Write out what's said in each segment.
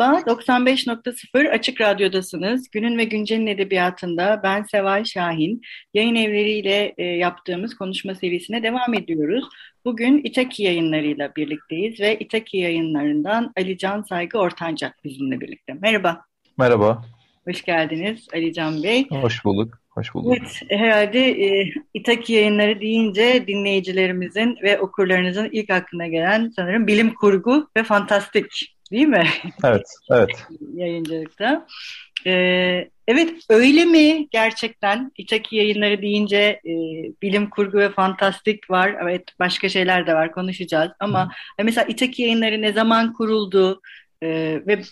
Merhaba, 95.0 Açık Radyo'dasınız. Günün ve Güncel'in edebiyatında ben Seval Şahin. Yayın evleriyle e, yaptığımız konuşma serisine devam ediyoruz. Bugün İtaki yayınlarıyla birlikteyiz ve İtaki yayınlarından Ali Can Saygı Ortancak bizimle birlikte. Merhaba. Merhaba. Hoş geldiniz Ali Can Bey. Hoş bulduk. Hoş bulduk. Evet, herhalde e, İtaki yayınları deyince dinleyicilerimizin ve okurlarınızın ilk aklına gelen sanırım bilim kurgu ve fantastik değil mi? Evet, evet. Yayıncılıkta. Ee, evet, öyle mi gerçekten? İtaki yayınları deyince e, bilim kurgu ve fantastik var. Evet, başka şeyler de var, konuşacağız. Ama Hı. mesela İtaki yayınları ne zaman kuruldu? E, ve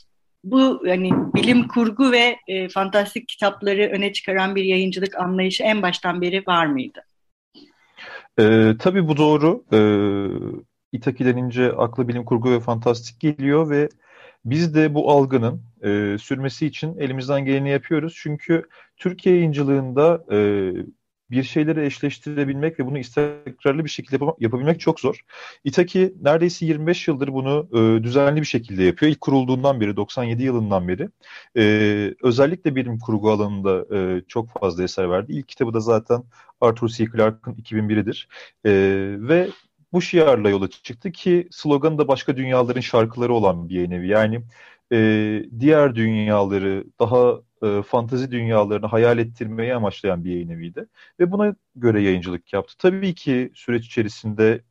bu yani bilim kurgu ve e, fantastik kitapları öne çıkaran bir yayıncılık anlayışı en baştan beri var mıydı? Ee, tabii bu doğru. Ee, İtaki denince aklı bilim kurgu ve fantastik geliyor ve biz de bu algının e, sürmesi için elimizden geleni yapıyoruz. Çünkü Türkiye yayıncılığında e, bir şeyleri eşleştirebilmek ve bunu istikrarlı bir şekilde yap yapabilmek çok zor. Itaki neredeyse 25 yıldır bunu e, düzenli bir şekilde yapıyor. İlk kurulduğundan beri, 97 yılından beri. E, özellikle bilim kurgu alanında e, çok fazla eser verdi. İlk kitabı da zaten Arthur C. Clarke'ın 2001'idir. E, ve bu şiarla yola çıktı ki sloganı da başka dünyaların şarkıları olan bir yayın evi. Yani e, diğer dünyaları, daha e, fantazi dünyalarını hayal ettirmeyi amaçlayan bir yayın eviydi. Ve buna göre yayıncılık yaptı. Tabii ki süreç içerisinde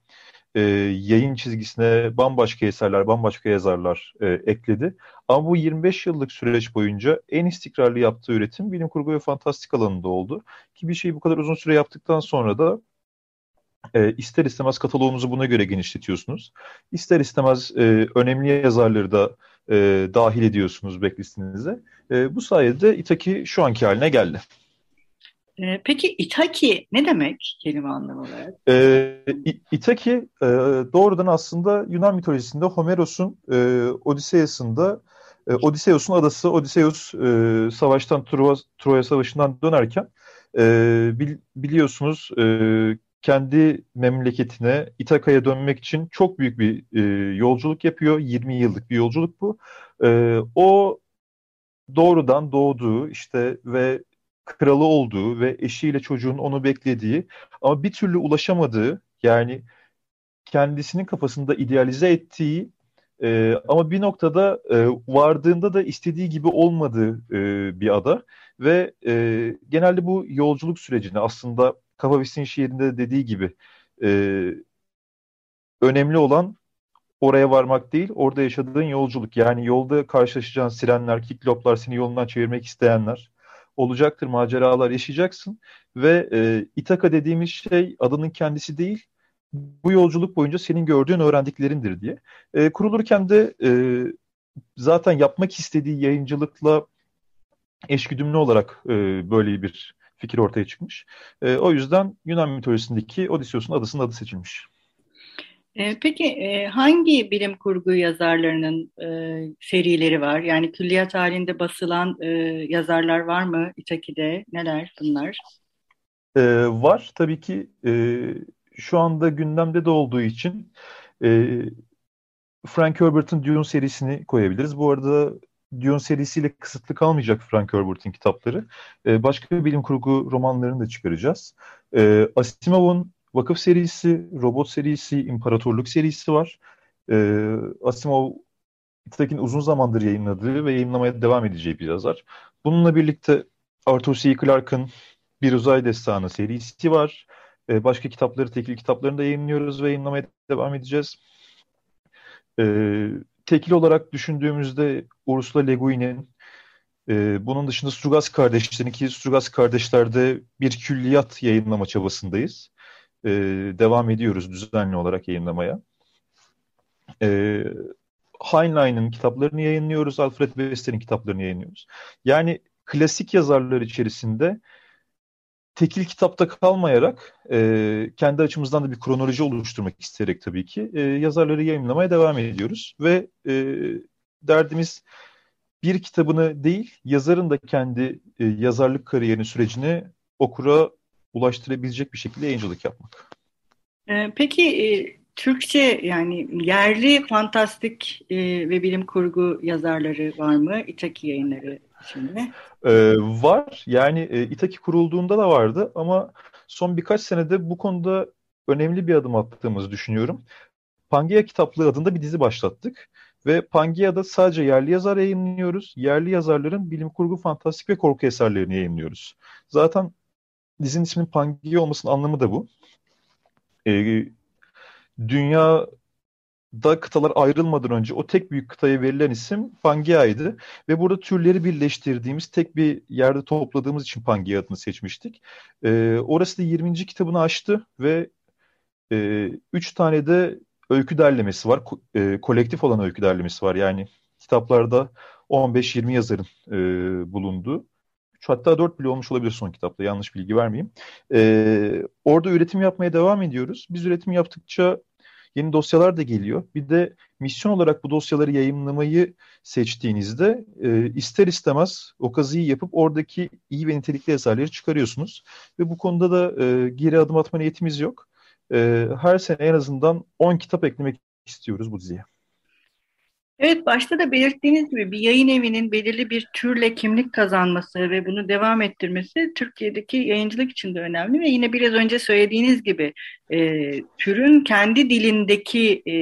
e, yayın çizgisine bambaşka eserler, bambaşka yazarlar e, ekledi. Ama bu 25 yıllık süreç boyunca en istikrarlı yaptığı üretim bilim kurgu ve fantastik alanında oldu. Ki bir şeyi bu kadar uzun süre yaptıktan sonra da e, ister istemez kataloğunuzu buna göre genişletiyorsunuz. İster istemez e, önemli yazarları da e, dahil ediyorsunuz backlistinize. E, bu sayede Itaki şu anki haline geldi. E, peki Itaki ne demek kelime anlamı olarak? E, Itaki e, doğrudan aslında Yunan mitolojisinde Homeros'un e, Odysseus'ında e, Odysseus'un adası Odysseus e, savaştan Troya, Troya Savaşı'ndan dönerken e, bil, biliyorsunuz e, kendi memleketine İtaka'ya dönmek için çok büyük bir e, yolculuk yapıyor. 20 yıllık bir yolculuk bu. E, o doğrudan doğduğu işte ve kralı olduğu ve eşiyle çocuğun onu beklediği ama bir türlü ulaşamadığı yani kendisinin kafasında idealize ettiği e, ama bir noktada e, vardığında da istediği gibi olmadığı e, bir ada ve e, genelde bu yolculuk sürecini aslında Kapavis'in şiirinde dediği gibi e, önemli olan oraya varmak değil, orada yaşadığın yolculuk. Yani yolda karşılaşacağın sirenler, kikloplar, seni yolundan çevirmek isteyenler olacaktır, maceralar yaşayacaksın. Ve e, İtaka dediğimiz şey adının kendisi değil, bu yolculuk boyunca senin gördüğün öğrendiklerindir diye. E, kurulurken de e, zaten yapmak istediği yayıncılıkla eşgüdümlü olarak e, böyle bir fikir ortaya çıkmış. E, o yüzden Yunan mitolojisindeki Odysseus'un adısının adı seçilmiş. E, peki e, hangi bilim kurgu yazarlarının e, serileri var? Yani külliyat halinde basılan e, yazarlar var mı İtaki'de? Neler bunlar? E, var. Tabii ki e, şu anda gündemde de olduğu için e, Frank Herbert'ın Dune serisini koyabiliriz. Bu arada Dune serisiyle kısıtlı kalmayacak Frank Herbert'in kitapları. E, başka bilim kurgu romanlarını da çıkaracağız. E, Asimov'un Vakıf serisi, Robot serisi, İmparatorluk serisi var. E, Asimov Itaki'nin uzun zamandır yayınladığı ve yayınlamaya devam edeceği bir yazar. Bununla birlikte Arthur C. Clarke'ın Bir Uzay Destanı serisi var. E, başka kitapları, tekil kitaplarını da yayınlıyoruz ve yayınlamaya devam edeceğiz. E, tekil olarak düşündüğümüzde Ursula Le Guin'in E, bunun dışında Strugas kardeşlerin ki Strugas kardeşlerde bir külliyat yayınlama çabasındayız. E, devam ediyoruz düzenli olarak yayınlamaya. E, Heinlein'in kitaplarını yayınlıyoruz, Alfred Wester'in kitaplarını yayınlıyoruz. Yani klasik yazarlar içerisinde tekil kitapta kalmayarak e, kendi açımızdan da bir kronoloji oluşturmak isteyerek tabii ki e, yazarları yayınlamaya devam ediyoruz. Ve e, derdimiz bir kitabını değil, yazarın da kendi e, yazarlık kariyerini, sürecini okura ulaştırabilecek bir şekilde yayıncılık yapmak. E, peki e, Türkçe yani yerli fantastik e, ve bilim kurgu yazarları var mı? İtaki yayınları şimdi. Ee, var. Yani e, İtaki kurulduğunda da vardı ama son birkaç senede bu konuda önemli bir adım attığımızı düşünüyorum. Pangea Kitaplığı adında bir dizi başlattık. Ve Pangea'da sadece yerli yazar yayınlıyoruz. Yerli yazarların bilim kurgu, fantastik ve korku eserlerini yayınlıyoruz. Zaten dizinin isminin Pangea olmasının anlamı da bu. Ee, dünya da kıtalar ayrılmadan önce o tek büyük kıtaya verilen isim Pangea'ydı. Ve burada türleri birleştirdiğimiz tek bir yerde topladığımız için Pangea adını seçmiştik. Ee, orası da 20. kitabını açtı ve e, üç tane de öykü derlemesi var. Ko e, kolektif olan öykü derlemesi var. Yani kitaplarda 15-20 yazarın e, bulunduğu. Hatta 4 bile olmuş olabilir son kitapta. Yanlış bilgi vermeyeyim. E, orada üretim yapmaya devam ediyoruz. Biz üretim yaptıkça yeni dosyalar da geliyor. Bir de misyon olarak bu dosyaları yayınlamayı seçtiğinizde e, ister istemez o kazıyı yapıp oradaki iyi ve nitelikli eserleri çıkarıyorsunuz. Ve bu konuda da e, geri adım atma niyetimiz yok. E, her sene en azından 10 kitap eklemek istiyoruz bu diziye. Evet, başta da belirttiğiniz gibi bir yayın evinin belirli bir türle kimlik kazanması ve bunu devam ettirmesi Türkiye'deki yayıncılık için de önemli ve yine biraz önce söylediğiniz gibi e, türün kendi dilindeki e,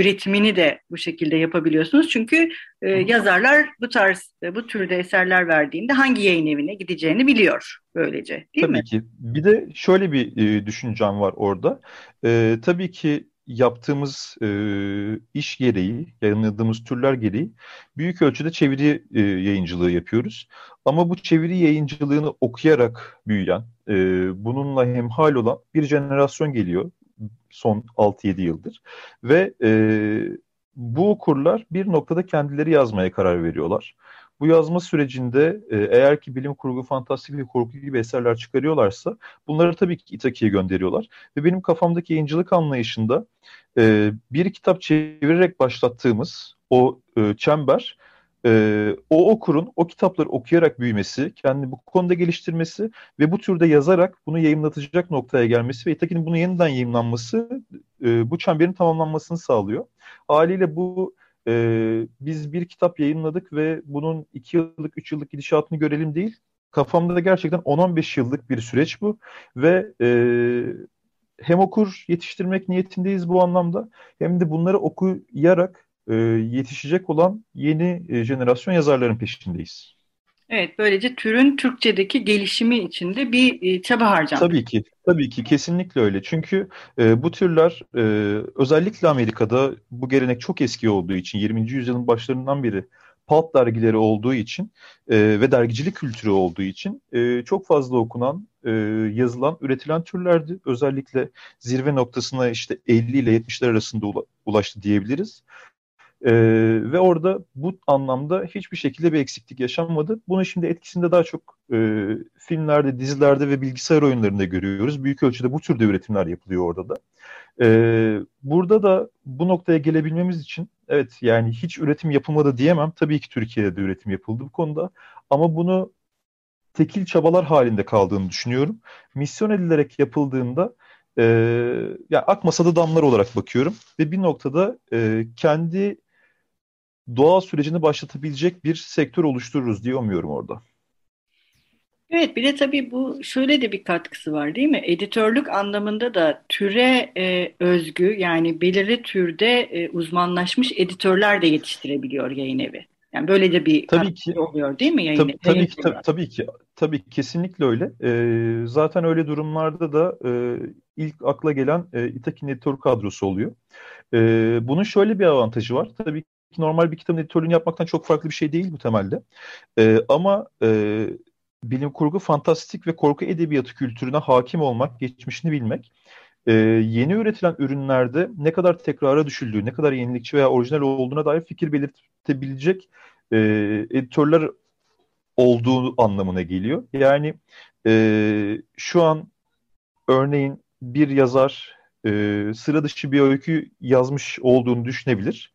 üretimini de bu şekilde yapabiliyorsunuz. Çünkü e, yazarlar bu tarz, e, bu türde eserler verdiğinde hangi yayın evine gideceğini biliyor böylece değil tabii mi? Tabii ki. Bir de şöyle bir e, düşüncem var orada. E, tabii ki yaptığımız e, iş gereği, yayınladığımız türler gereği büyük ölçüde çeviri e, yayıncılığı yapıyoruz. Ama bu çeviri yayıncılığını okuyarak büyüyen, e, bununla hemhal olan bir jenerasyon geliyor son 6-7 yıldır. Ve e, bu okurlar bir noktada kendileri yazmaya karar veriyorlar. Bu yazma sürecinde e, eğer ki bilim kurgu, fantastik ve korku gibi eserler çıkarıyorlarsa bunları tabii ki İtaki'ye gönderiyorlar. Ve benim kafamdaki yayıncılık anlayışında e, bir kitap çevirerek başlattığımız o e, çember e, o okurun o kitapları okuyarak büyümesi, kendini bu konuda geliştirmesi ve bu türde yazarak bunu yayınlatacak noktaya gelmesi ve İtaki'nin bunu yeniden yayınlanması e, bu çemberin tamamlanmasını sağlıyor. Haliyle bu e, biz bir kitap yayınladık ve bunun 2 yıllık, 3 yıllık gidişatını görelim değil. Kafamda da gerçekten 10-15 yıllık bir süreç bu ve e, hem okur yetiştirmek niyetindeyiz bu anlamda hem de bunları okuyarak e, yetişecek olan yeni e, jenerasyon yazarların peşindeyiz. Evet, böylece türün Türkçedeki gelişimi içinde bir e, çaba harcandı. Tabii ki, tabii ki kesinlikle öyle. Çünkü e, bu türler e, özellikle Amerika'da bu gelenek çok eski olduğu için 20. yüzyılın başlarından beri pulp dergileri olduğu için e, ve dergicilik kültürü olduğu için e, çok fazla okunan, e, yazılan, üretilen türlerdi. Özellikle zirve noktasına işte 50 ile 70'ler arasında ulaştı diyebiliriz. Ee, ve orada bu anlamda hiçbir şekilde bir eksiklik yaşanmadı. Bunu şimdi etkisinde daha çok e, filmlerde, dizilerde ve bilgisayar oyunlarında görüyoruz. Büyük ölçüde bu türde üretimler yapılıyor orada da. Ee, burada da bu noktaya gelebilmemiz için evet yani hiç üretim yapılmadı diyemem. Tabii ki Türkiye'de de üretim yapıldı bu konuda. Ama bunu tekil çabalar halinde kaldığını düşünüyorum. Misyon edilerek yapıldığında e, yani akmasa da damlar olarak bakıyorum ve bir noktada e, kendi doğal sürecini başlatabilecek bir sektör oluştururuz diye umuyorum orada. Evet bir de tabii bu şöyle de bir katkısı var değil mi? Editörlük anlamında da türe e, özgü yani belirli türde e, uzmanlaşmış editörler de yetiştirebiliyor yayın evi. Yani böyle de bir tabii ki oluyor değil mi yayın tabii, tabii ki tabii, tabii ki tabii kesinlikle öyle. E, zaten öyle durumlarda da e, ilk akla gelen e, İtakin editör kadrosu oluyor. E, bunun şöyle bir avantajı var. Tabii normal bir kitabın editörlüğünü yapmaktan çok farklı bir şey değil bu temelde. E, ama e, bilim kurgu, fantastik ve korku edebiyatı kültürüne hakim olmak, geçmişini bilmek, e, yeni üretilen ürünlerde ne kadar tekrara düşüldüğü, ne kadar yenilikçi veya orijinal olduğuna dair fikir belirtebilecek e, editörler olduğu anlamına geliyor. Yani e, şu an örneğin bir yazar e, sıra dışı bir öykü yazmış olduğunu düşünebilir.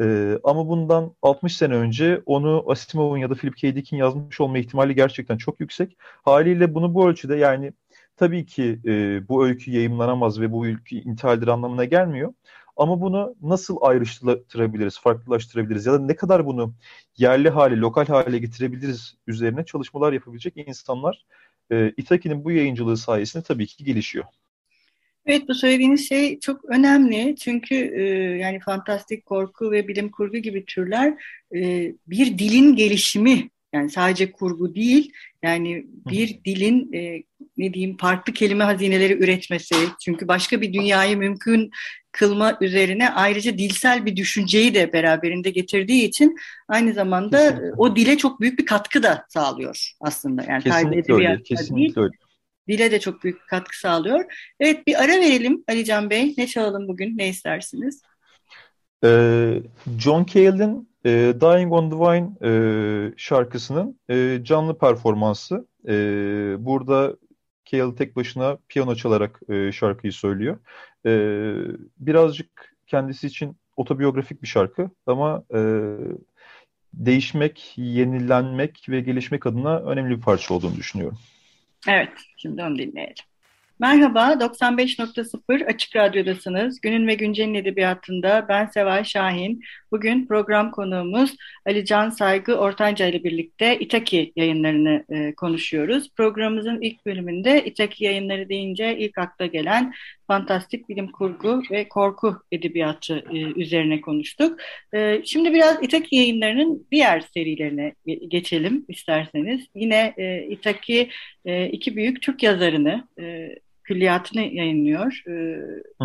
E, ama bundan 60 sene önce onu Asimov'un ya da Philip K. Dick'in yazmış olma ihtimali gerçekten çok yüksek. Haliyle bunu bu ölçüde yani tabii ki e, bu öykü yayımlanamaz ve bu öykü intihaldir anlamına gelmiyor. Ama bunu nasıl ayrıştırabiliriz, farklılaştırabiliriz ya da ne kadar bunu yerli hale, lokal hale getirebiliriz üzerine çalışmalar yapabilecek insanlar e, Itaki'nin bu yayıncılığı sayesinde tabii ki gelişiyor. Evet bu söylediğiniz şey çok önemli çünkü e, yani fantastik korku ve bilim kurgu gibi türler e, bir dilin gelişimi yani sadece kurgu değil yani bir dilin e, ne diyeyim farklı kelime hazineleri üretmesi çünkü başka bir dünyayı mümkün kılma üzerine ayrıca dilsel bir düşünceyi de beraberinde getirdiği için aynı zamanda kesinlikle. o dile çok büyük bir katkı da sağlıyor aslında. Yani kesinlikle öyle. Kesinlikle değil, öyle. Dile de çok büyük katkı sağlıyor. Evet bir ara verelim Ali Can Bey. Ne çalalım bugün? Ne istersiniz? Ee, John Cale'in e, Dying on the Vine e, şarkısının e, canlı performansı. E, burada Cale tek başına piyano çalarak e, şarkıyı söylüyor. E, birazcık kendisi için otobiyografik bir şarkı ama e, değişmek, yenilenmek ve gelişmek adına önemli bir parça olduğunu düşünüyorum. Evet, şimdi onu dinleyelim. Merhaba, 95.0 Açık Radyo'dasınız. Günün ve Güncel'in edebiyatında ben Seval Şahin. Bugün program konuğumuz Ali Can Saygı Ortanca ile birlikte İtaki yayınlarını e, konuşuyoruz. Programımızın ilk bölümünde İtaki yayınları deyince ilk akla gelen fantastik bilim kurgu ve korku edebiyatı e, üzerine konuştuk. E, şimdi biraz İtaki yayınlarının diğer serilerine geçelim isterseniz. Yine e, İtaki e, iki büyük Türk yazarını e, külliyatını yayınlıyor. E,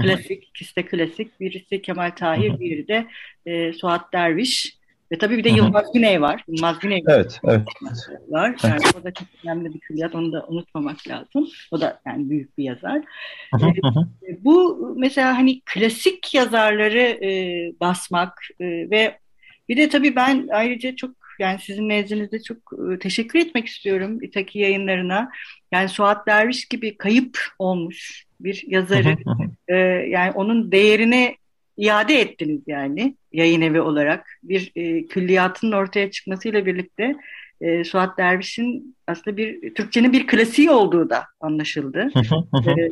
klasik, ikisi de klasik. Birisi Kemal Tahir, diğeri de e, Suat Derviş. Ve tabii bir de Yılmaz Güney var. Yılmaz Güney evet, evet. var. Yani evet. o da çok önemli bir külliyat. Onu da unutmamak lazım. O da yani büyük bir yazar. ee, bu mesela hani klasik yazarları e, basmak e, ve bir de tabii ben ayrıca çok yani sizin nezdinizde çok e, teşekkür etmek istiyorum İtaki yayınlarına. Yani Suat Derviş gibi kayıp olmuş bir yazarı e, yani onun değerini iade ettiniz yani yayın evi olarak. Bir e, külliyatın ortaya çıkmasıyla birlikte e, Suat Derviş'in aslında bir Türkçenin bir klasiği olduğu da anlaşıldı. e,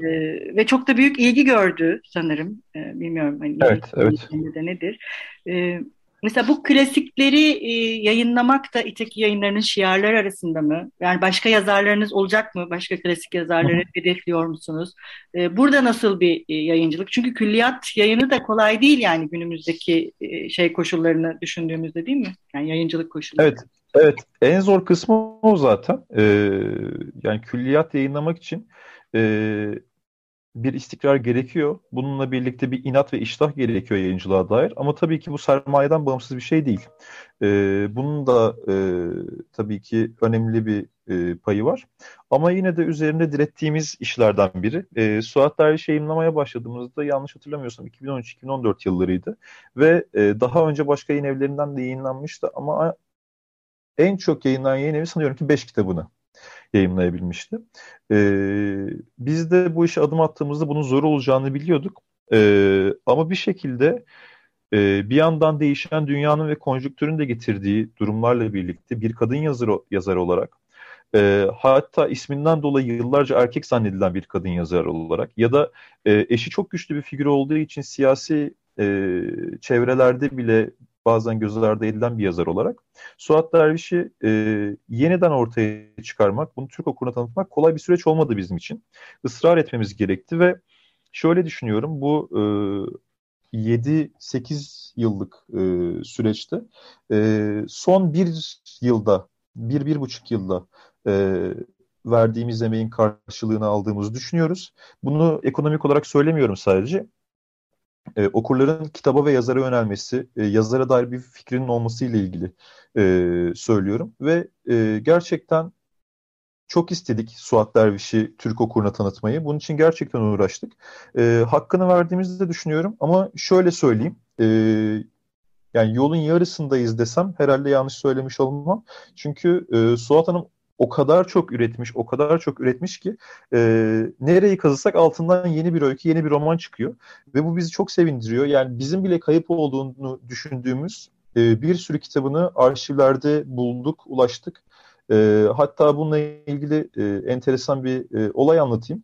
ve çok da büyük ilgi gördü sanırım. E, bilmiyorum hani evet, evet. de nedir. E, Mesela bu klasikleri e, yayınlamak da İtaki yayınlarının şiarları arasında mı? Yani başka yazarlarınız olacak mı? Başka klasik yazarları hedefliyor musunuz? E, burada nasıl bir e, yayıncılık? Çünkü külliyat yayını da kolay değil yani günümüzdeki e, şey koşullarını düşündüğümüzde değil mi? Yani yayıncılık koşulları. Evet, evet. En zor kısmı o zaten. Ee, yani külliyat yayınlamak için e, bir istikrar gerekiyor. Bununla birlikte bir inat ve iştah gerekiyor yayıncılığa dair. Ama tabii ki bu sermayeden bağımsız bir şey değil. Ee, bunun da e, tabii ki önemli bir e, payı var. Ama yine de üzerinde direttiğimiz işlerden biri. E, Suat Derviş yayınlamaya başladığımızda yanlış hatırlamıyorsam 2013-2014 yıllarıydı. Ve e, daha önce başka yayın evlerinden de yayınlanmıştı ama en çok yayınlanan yayın evi sanıyorum ki 5 kitabını yayınlayabilmişti. Ee, biz de bu işe adım attığımızda bunun zor olacağını biliyorduk. Ee, ama bir şekilde e, bir yandan değişen dünyanın ve konjüktürün de getirdiği durumlarla birlikte bir kadın yazar, yazar olarak e, hatta isminden dolayı yıllarca erkek zannedilen bir kadın yazar olarak ya da e, eşi çok güçlü bir figür olduğu için siyasi e, çevrelerde bile bazen göz ardı edilen bir yazar olarak Suat Derviş'i e, yeniden ortaya çıkarmak, bunu Türk okuruna tanıtmak kolay bir süreç olmadı bizim için. Israr etmemiz gerekti ve şöyle düşünüyorum bu e, 7-8 yıllık e, süreçte e, son bir yılda, bir, bir buçuk yılda e, verdiğimiz emeğin karşılığını aldığımızı düşünüyoruz. Bunu ekonomik olarak söylemiyorum sadece e, okurların kitaba ve yazara yönelmesi, e, yazara dair bir fikrinin olması ile ilgili e, söylüyorum. Ve e, gerçekten çok istedik Suat Derviş'i Türk okuruna tanıtmayı. Bunun için gerçekten uğraştık. E, hakkını verdiğimizi de düşünüyorum ama şöyle söyleyeyim. E, yani yolun yarısındayız desem herhalde yanlış söylemiş olmam. Çünkü e, Suat Hanım o kadar çok üretmiş, o kadar çok üretmiş ki e, nereyi kazısak altından yeni bir öykü, yeni bir roman çıkıyor. Ve bu bizi çok sevindiriyor. Yani bizim bile kayıp olduğunu düşündüğümüz e, bir sürü kitabını arşivlerde bulduk, ulaştık. E, hatta bununla ilgili e, enteresan bir e, olay anlatayım.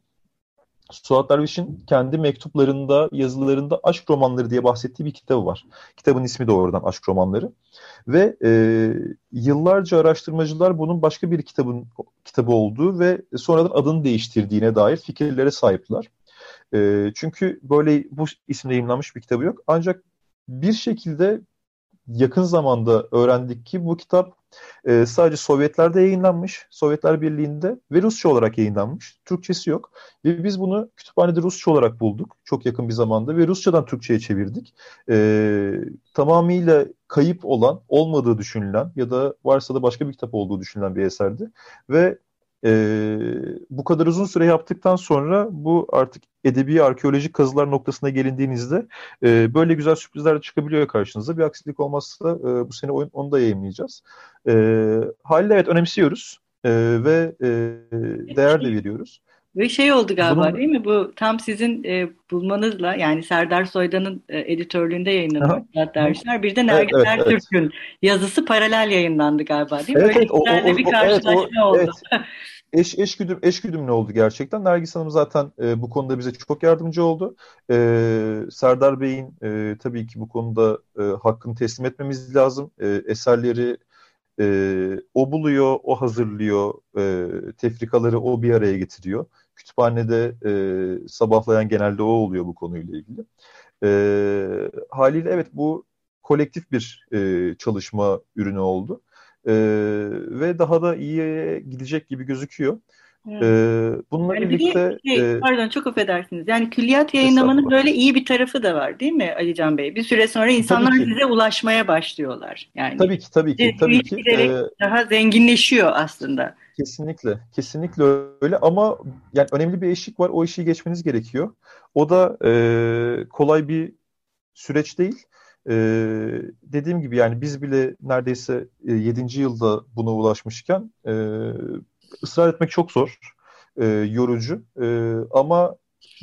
Suat Derviş'in kendi mektuplarında, yazılarında aşk romanları diye bahsettiği bir kitabı var. Kitabın ismi de oradan aşk romanları. Ve e, yıllarca araştırmacılar bunun başka bir kitabın kitabı olduğu ve sonradan adını değiştirdiğine dair fikirlere sahipler. E, çünkü böyle bu isimle yayınlanmış bir kitabı yok. Ancak bir şekilde yakın zamanda öğrendik ki bu kitap e, sadece Sovyetlerde yayınlanmış, Sovyetler Birliği'nde ve Rusça olarak yayınlanmış. Türkçesi yok. Ve biz bunu kütüphanede Rusça olarak bulduk çok yakın bir zamanda ve Rusçadan Türkçe'ye çevirdik. E, tamamıyla kayıp olan, olmadığı düşünülen ya da varsa da başka bir kitap olduğu düşünülen bir eserdi. Ve e, bu kadar uzun süre yaptıktan sonra bu artık edebi arkeolojik kazılar noktasına gelindiğinizde e, böyle güzel sürprizler de çıkabiliyor karşınıza. Bir aksilik olmazsa e, bu sene oyun, onu da yayınlayacağız. E, haliyle evet önemsiyoruz e, ve e, değer de veriyoruz. Ve şey oldu galiba Bunun... değil mi? Bu tam sizin e, bulmanızla yani Serdar Soydan'ın e, editörlüğünde yayınlanıyor dervisler. Bir de Nergis evet, evet, Ertürk'ün evet. yazısı paralel yayınlandı galiba değil mi? Evet, evet, o, o, bir karşılaşma evet, o, oldu. Evet. eş, eş, güdüm, eş güdümlü oldu gerçekten. Nergis Hanım zaten e, bu konuda bize çok yardımcı oldu. E, Serdar Bey'in e, tabii ki bu konuda e, hakkını teslim etmemiz lazım. E, eserleri e, o buluyor, o hazırlıyor, e, tefrikaları o bir araya getiriyor. Kütüphanede e, sabahlayan genelde o oluyor bu konuyla ilgili. E, haliyle evet bu kolektif bir e, çalışma ürünü oldu. E, ve daha da iyiye gidecek gibi gözüküyor. Evet. Ee, bununla yani birlikte... Bir şey, e, pardon çok affedersiniz. Yani külliyat yayınlamanın böyle iyi bir tarafı da var değil mi Ali Can Bey? Bir süre sonra insanlar size ulaşmaya başlıyorlar. Yani tabii ki tabii ki. Tabii ki. Ee, daha zenginleşiyor aslında. Kesinlikle. Kesinlikle öyle ama yani önemli bir eşik var. O eşiği geçmeniz gerekiyor. O da e, kolay bir süreç değil. Ee, dediğim gibi yani biz bile neredeyse e, 7. yılda buna ulaşmışken e, ısrar etmek çok zor, e, yorucu e, ama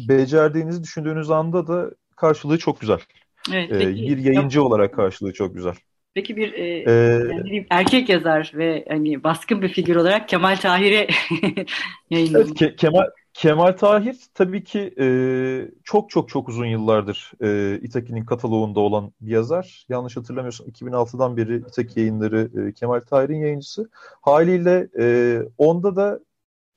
becerdiğinizi düşündüğünüz anda da karşılığı çok güzel. Evet, e, peki, bir yayıncı yok. olarak karşılığı çok güzel. Peki bir e, ee, yani erkek yazar ve hani baskın bir figür olarak Kemal Tahir'e yayınladım. Evet, Ke- Kemal Kemal Tahir tabii ki e, çok çok çok uzun yıllardır e, İtaki'nin kataloğunda olan bir yazar. Yanlış hatırlamıyorsam 2006'dan beri İtaki yayınları e, Kemal Tahir'in yayıncısı. Haliyle e, onda da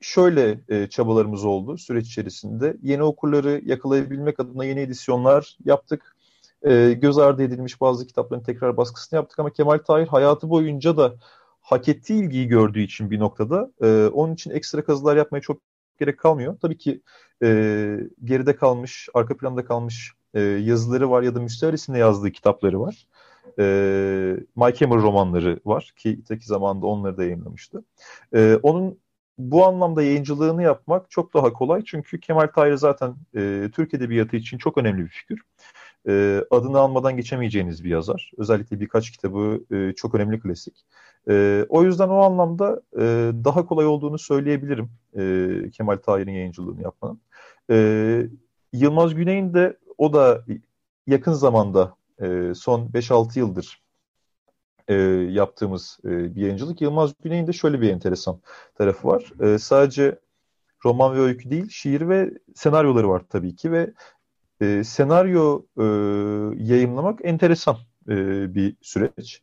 şöyle e, çabalarımız oldu süreç içerisinde. Yeni okurları yakalayabilmek adına yeni edisyonlar yaptık. E, göz ardı edilmiş bazı kitapların tekrar baskısını yaptık ama Kemal Tahir hayatı boyunca da hak ettiği ilgiyi gördüğü için bir noktada e, onun için ekstra kazılar yapmaya çok gerek kalmıyor. Tabii ki e, geride kalmış, arka planda kalmış e, yazıları var ya da Müstehar isimle yazdığı kitapları var. E, Mike Hammer romanları var ki İtaki zamanında onları da yayınlamıştı. E, onun bu anlamda yayıncılığını yapmak çok daha kolay çünkü Kemal Tahir zaten e, Türk Edebiyatı için çok önemli bir figür. E, adını almadan geçemeyeceğiniz bir yazar. Özellikle birkaç kitabı e, çok önemli klasik. E, o yüzden o anlamda e, daha kolay olduğunu söyleyebilirim e, Kemal Tahir'in yayıncılığını yapmanın. E, Yılmaz Güney'in de o da yakın zamanda e, son 5-6 yıldır e, yaptığımız e, bir yayıncılık. Yılmaz Güney'in de şöyle bir enteresan tarafı var. E, sadece roman ve öykü değil, şiir ve senaryoları var tabii ki ve e, senaryo e, yayınlamak enteresan e, bir süreç.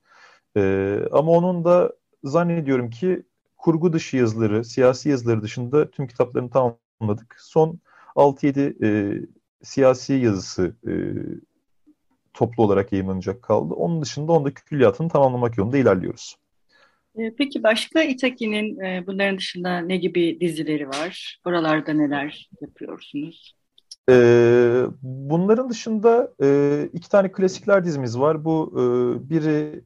E, ama onun da zannediyorum ki kurgu dışı yazıları, siyasi yazıları dışında tüm kitaplarını tamamladık. Son 6-7 e, siyasi yazısı e, toplu olarak yayınlanacak kaldı. Onun dışında onda külliyatını tamamlamak yolunda ilerliyoruz. E, peki başka İtaki'nin e, bunların dışında ne gibi dizileri var? Oralarda neler yapıyorsunuz? E, bunların dışında e, iki tane klasikler dizimiz var. Bu e, biri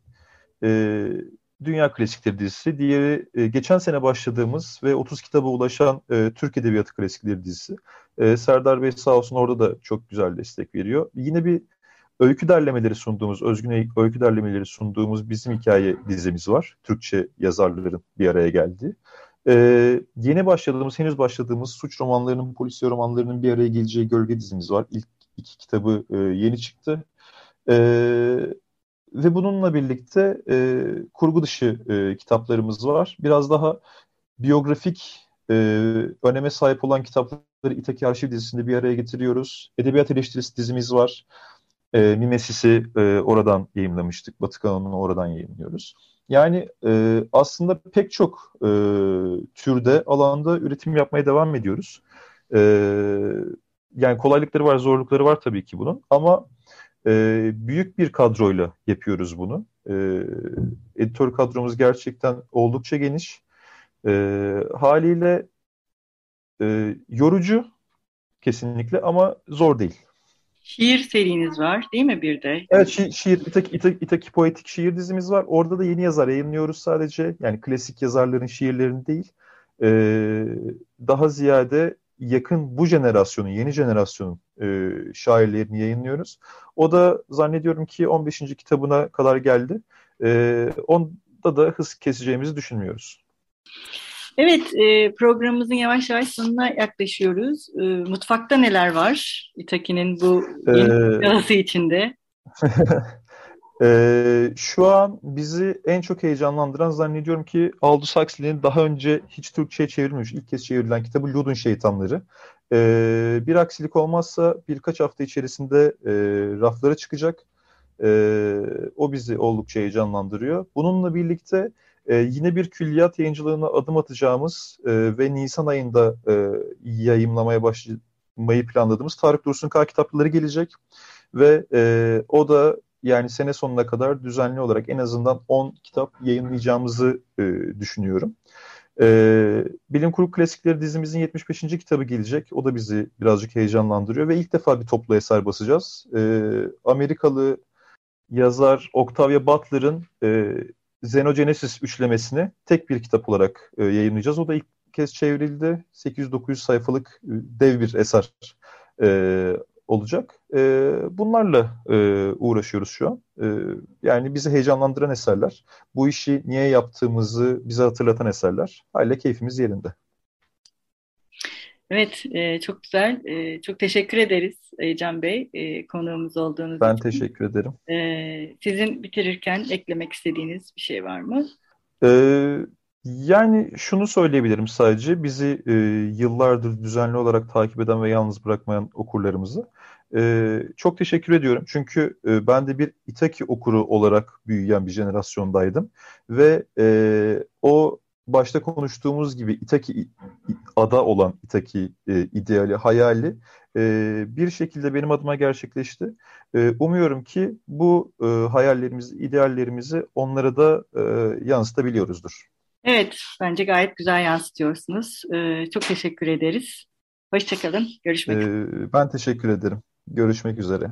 e, Dünya Klasikleri dizisi, diğeri e, geçen sene başladığımız ve 30 kitaba ulaşan e, Türk Edebiyatı Klasikleri dizisi. E, Serdar Bey sağ olsun orada da çok güzel destek veriyor. Yine bir öykü derlemeleri sunduğumuz, özgün öykü derlemeleri sunduğumuz bizim hikaye dizimiz var. Türkçe yazarların bir araya geldiği. Ee, yeni başladığımız, henüz başladığımız suç romanlarının, polisiye romanlarının bir araya geleceği gölge dizimiz var. İlk iki kitabı e, yeni çıktı. E, ve bununla birlikte e, kurgu dışı e, kitaplarımız var. Biraz daha biyografik e, öneme sahip olan kitapları İtaki Arşiv dizisinde bir araya getiriyoruz. Edebiyat eleştirisi dizimiz var. E, Mimesis'i e, oradan yayınlamıştık. Batı kanalını oradan yayınlıyoruz. Yani e, aslında pek çok e, türde alanda üretim yapmaya devam ediyoruz. E, yani kolaylıkları var, zorlukları var tabii ki bunun. Ama e, büyük bir kadroyla yapıyoruz bunu. E, editör kadromuz gerçekten oldukça geniş. E, haliyle e, yorucu kesinlikle ama zor değil. Şiir seriniz var değil mi bir de? Evet şi şiir, İtaki, İtaki, İtaki Poetik şiir dizimiz var. Orada da yeni yazar yayınlıyoruz sadece. Yani klasik yazarların şiirlerini değil. Ee, daha ziyade yakın bu jenerasyonun, yeni jenerasyonun e, şairlerini yayınlıyoruz. O da zannediyorum ki 15. kitabına kadar geldi. E, onda da hız keseceğimizi düşünmüyoruz. Evet, e, programımızın yavaş yavaş sonuna yaklaşıyoruz. E, mutfakta neler var İtaki'nin bu yeni ee, içinde? Ee, şu an bizi en çok heyecanlandıran zannediyorum ki Aldous Huxley'nin daha önce hiç Türkçe'ye çevrilmemiş, ilk kez çevrilen kitabı Ludun Şeytanları. Ee, bir aksilik olmazsa birkaç hafta içerisinde e, raflara çıkacak. E, o bizi oldukça heyecanlandırıyor. Bununla birlikte e, yine bir külliyat yayıncılığına adım atacağımız e, ve Nisan ayında e, yayımlamaya başlamayı planladığımız Tarık Dursun K kitapları gelecek. Ve e, o da yani sene sonuna kadar düzenli olarak en azından 10 kitap yayınlayacağımızı e, düşünüyorum. E, Bilim Kurgu Klasikleri dizimizin 75. kitabı gelecek. O da bizi birazcık heyecanlandırıyor ve ilk defa bir toplu eser basacağız. E, Amerikalı yazar Octavia Butler'ın e, Xenogenesis üçlemesini tek bir kitap olarak e, yayınlayacağız. O da ilk kez çevrildi. 800-900 sayfalık e, dev bir eser e, olacak. E, bunlarla e, uğraşıyoruz şu an. E, yani bizi heyecanlandıran eserler. Bu işi niye yaptığımızı bize hatırlatan eserler. Hala keyfimiz yerinde. Evet, e, çok güzel. E, çok teşekkür ederiz e, Can Bey e, konuğumuz olduğunuz ben için. Ben teşekkür ederim. E, sizin bitirirken eklemek istediğiniz bir şey var mı? E, yani şunu söyleyebilirim sadece. Bizi e, yıllardır düzenli olarak takip eden ve yalnız bırakmayan okurlarımızı. E, çok teşekkür ediyorum. Çünkü e, ben de bir Itaki okuru olarak büyüyen bir jenerasyondaydım. Ve e, o başta konuştuğumuz gibi Itaki ada olan Itaki e, ideali, hayali e, bir şekilde benim adıma gerçekleşti. E, umuyorum ki bu e, hayallerimizi, ideallerimizi onlara da e, yansıtabiliyoruzdur. Evet, bence gayet güzel yansıtıyorsunuz. E, çok teşekkür ederiz. Hoşçakalın, görüşmek üzere. E, ben teşekkür ederim. Görüşmek üzere.